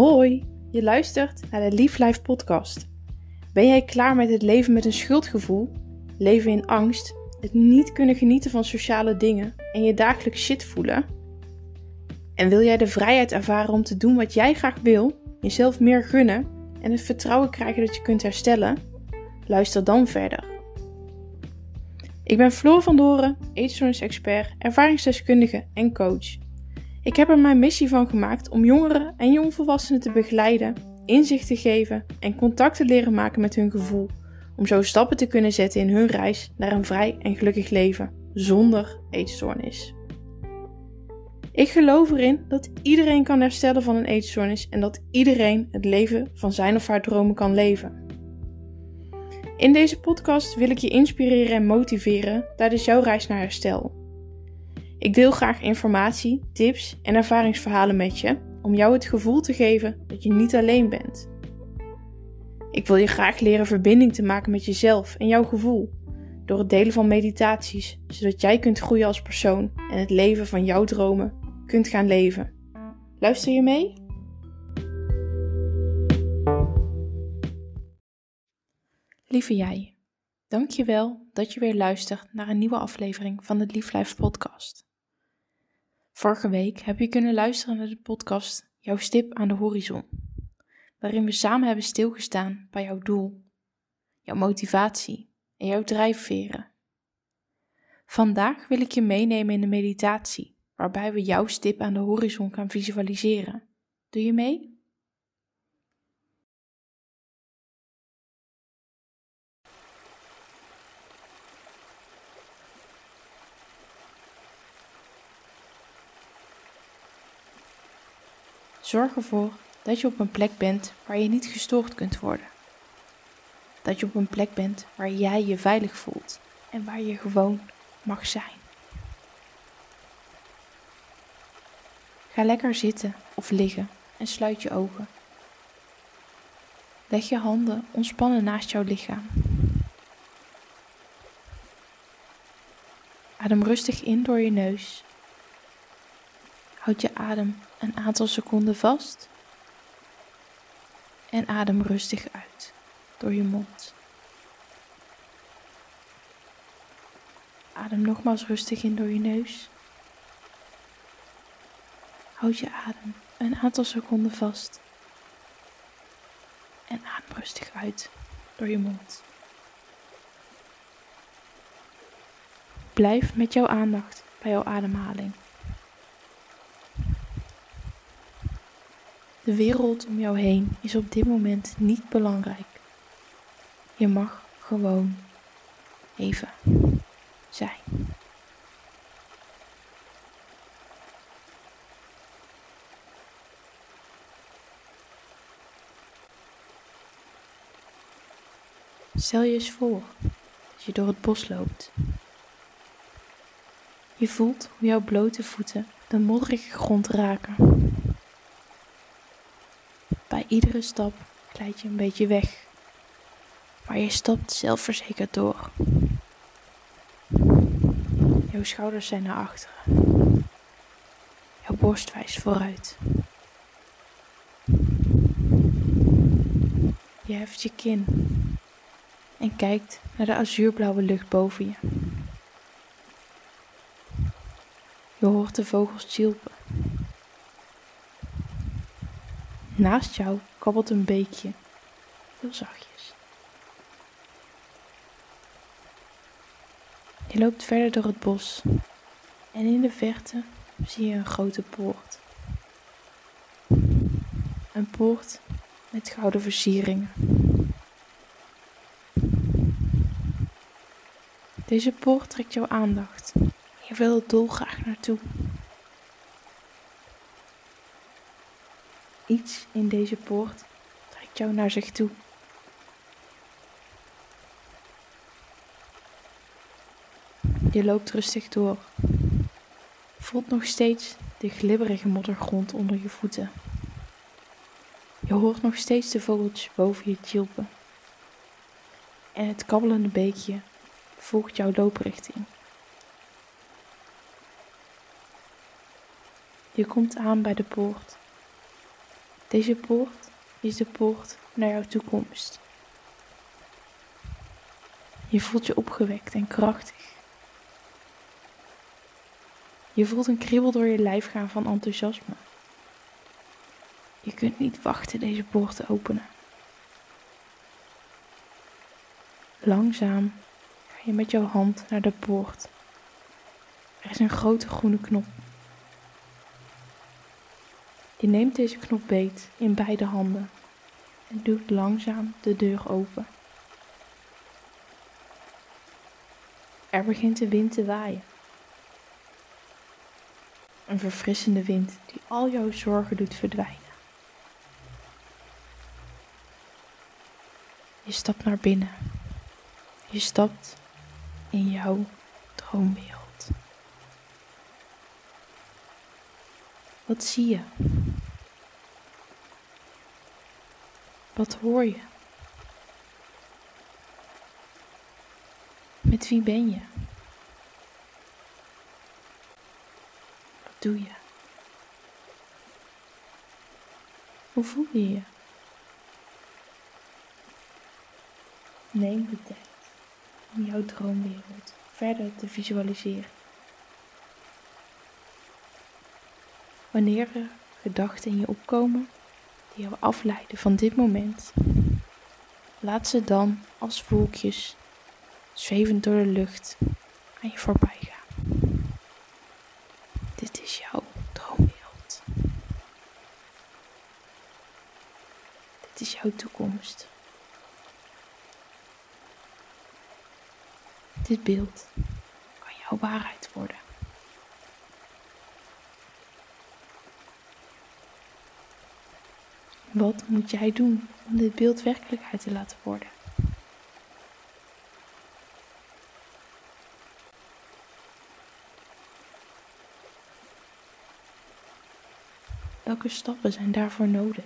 Hoi, je luistert naar de Lief Life podcast. Ben jij klaar met het leven met een schuldgevoel, leven in angst, het niet kunnen genieten van sociale dingen en je dagelijks shit voelen? En wil jij de vrijheid ervaren om te doen wat jij graag wil, jezelf meer gunnen en het vertrouwen krijgen dat je kunt herstellen? Luister dan verder. Ik ben Floor van Doren, eetstoornis-expert, ervaringsdeskundige en coach. Ik heb er mijn missie van gemaakt om jongeren en jongvolwassenen te begeleiden, inzicht te geven en contact te leren maken met hun gevoel, om zo stappen te kunnen zetten in hun reis naar een vrij en gelukkig leven zonder eetstoornis. Ik geloof erin dat iedereen kan herstellen van een eetstoornis en dat iedereen het leven van zijn of haar dromen kan leven. In deze podcast wil ik je inspireren en motiveren tijdens jouw reis naar herstel. Ik deel graag informatie, tips en ervaringsverhalen met je om jou het gevoel te geven dat je niet alleen bent. Ik wil je graag leren verbinding te maken met jezelf en jouw gevoel door het delen van meditaties, zodat jij kunt groeien als persoon en het leven van jouw dromen kunt gaan leven. Luister je mee? Lieve jij, dank je wel dat je weer luistert naar een nieuwe aflevering van de Lief Life podcast. Vorige week heb je kunnen luisteren naar de podcast Jouw stip aan de horizon, waarin we samen hebben stilgestaan bij jouw doel, jouw motivatie en jouw drijfveren. Vandaag wil ik je meenemen in de meditatie, waarbij we jouw stip aan de horizon gaan visualiseren. Doe je mee? Zorg ervoor dat je op een plek bent waar je niet gestoord kunt worden. Dat je op een plek bent waar jij je veilig voelt en waar je gewoon mag zijn. Ga lekker zitten of liggen en sluit je ogen. Leg je handen ontspannen naast jouw lichaam. Adem rustig in door je neus. Houd je adem een aantal seconden vast en adem rustig uit door je mond. Adem nogmaals rustig in door je neus. Houd je adem een aantal seconden vast en adem rustig uit door je mond. Blijf met jouw aandacht bij jouw ademhaling. De wereld om jou heen is op dit moment niet belangrijk. Je mag gewoon even zijn. Stel je eens voor dat je door het bos loopt. Je voelt hoe jouw blote voeten de modderige grond raken. Iedere stap glijd je een beetje weg, maar je stapt zelfverzekerd door. Jouw schouders zijn naar achteren. Jouw borst wijst vooruit. Je heft je kin en kijkt naar de azuurblauwe lucht boven je. Je hoort de vogels chilpen. Naast jou kabbelt een beekje, heel zachtjes. Je loopt verder door het bos en in de verte zie je een grote poort. Een poort met gouden versieringen. Deze poort trekt jouw aandacht. Je wil er dolgraag naartoe. Iets in deze poort trekt jou naar zich toe. Je loopt rustig door. Voelt nog steeds de glibberige moddergrond onder je voeten. Je hoort nog steeds de vogeltjes boven je chilpen. En het kabbelende beekje volgt jouw looprichting. Je komt aan bij de poort Deze poort is de poort naar jouw toekomst. Je voelt je opgewekt en krachtig. Je voelt een kriebel door je lijf gaan van enthousiasme. Je kunt niet wachten deze poort te openen. Langzaam ga je met jouw hand naar de poort. Er is een grote groene knop. Je neemt deze knop beet in beide handen en duwt langzaam de deur open. Er begint de wind te waaien. Een verfrissende wind die al jouw zorgen doet verdwijnen. Je stapt naar binnen. Je stapt in jouw droomwereld. Wat zie je? Wat hoor je? Met wie ben je? Wat doe je? Hoe voel je je? Neem de tijd om jouw droomwereld verder te visualiseren. Wanneer er gedachten in je opkomen die jou afleiden van dit moment, laat ze dan als wolkjes zwevend door de lucht aan je voorbij gaan. Dit is jouw droomwereld. Dit is jouw toekomst. Dit beeld kan jouw waarheid worden. Wat moet jij doen om dit beeld werkelijkheid te laten worden? Welke stappen zijn daarvoor nodig?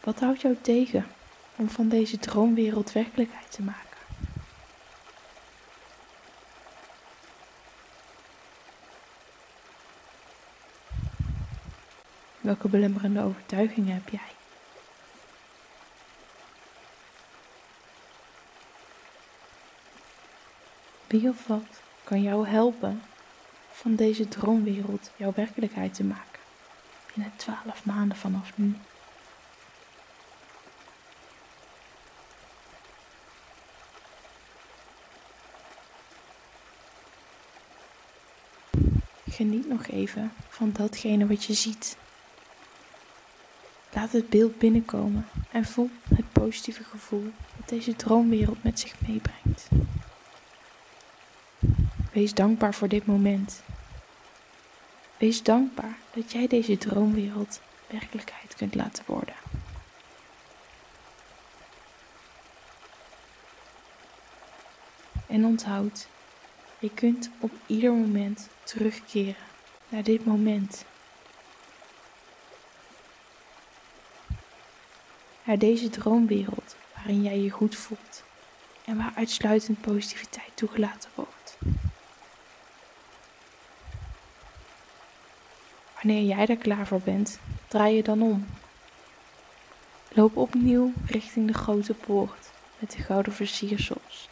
Wat houdt jou tegen om van deze droomwereld werkelijkheid te maken? Welke belemmerende overtuigingen heb jij? Wie of wat kan jou helpen van deze droomwereld jouw werkelijkheid te maken binnen twaalf maanden vanaf nu? Geniet nog even van datgene wat je ziet. Laat het beeld binnenkomen en voel het positieve gevoel dat deze droomwereld met zich meebrengt. Wees dankbaar voor dit moment. Wees dankbaar dat jij deze droomwereld werkelijkheid kunt laten worden. En onthoud, je kunt op ieder moment terugkeren naar dit moment. Naar deze droomwereld waarin jij je goed voelt en waar uitsluitend positiviteit toegelaten wordt. Wanneer jij er klaar voor bent, draai je dan om. Loop opnieuw richting de grote poort met de gouden versiersels.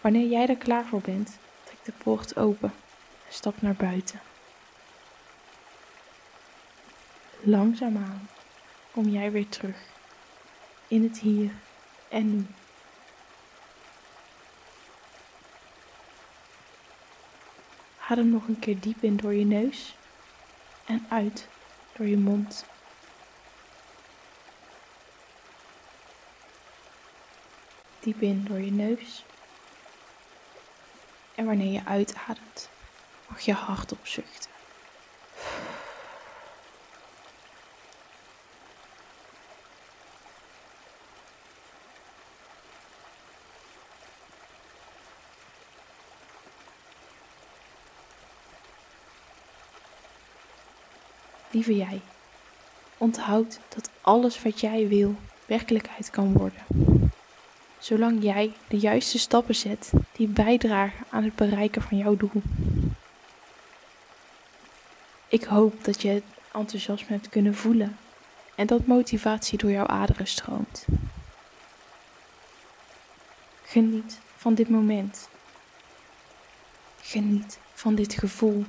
Wanneer jij er klaar voor bent, trek de poort open en stap naar buiten. Langzaamaan kom jij weer terug in het hier en nu. Adem nog een keer diep in door je neus en uit door je mond. Diep in door je neus. En wanneer je uitademt, mag je hardop zuchten. Lieve jij, onthoud dat alles wat jij wil werkelijkheid kan worden. Zolang jij de juiste stappen zet die bijdragen aan het bereiken van jouw doel. Ik hoop dat je het enthousiasme hebt kunnen voelen en dat motivatie door jouw aderen stroomt. Geniet van dit moment. Geniet van dit gevoel.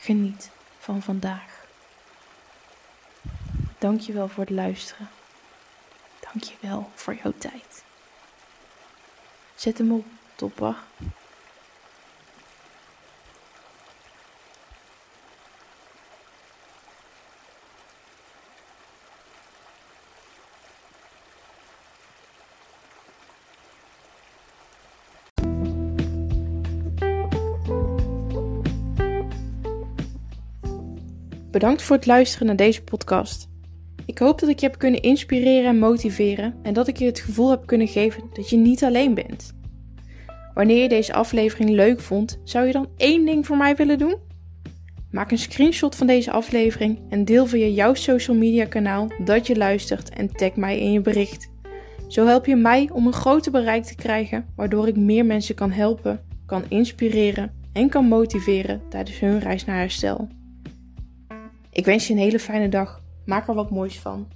Geniet van vandaag. Dankjewel voor het luisteren. Dankjewel voor jouw tijd. Zet hem op, topper. Bedankt voor het luisteren naar deze podcast. Ik hoop dat ik je heb kunnen inspireren en motiveren en dat ik je het gevoel heb kunnen geven dat je niet alleen bent. Wanneer je deze aflevering leuk vond, zou je dan één ding voor mij willen doen? Maak een screenshot van deze aflevering en deel via jouw social media kanaal dat je luistert en tag mij in je bericht. Zo help je mij om een groter bereik te krijgen, waardoor ik meer mensen kan helpen, kan inspireren en kan motiveren tijdens hun reis naar herstel. Ik wens je een hele fijne dag. Maak er wat moois van.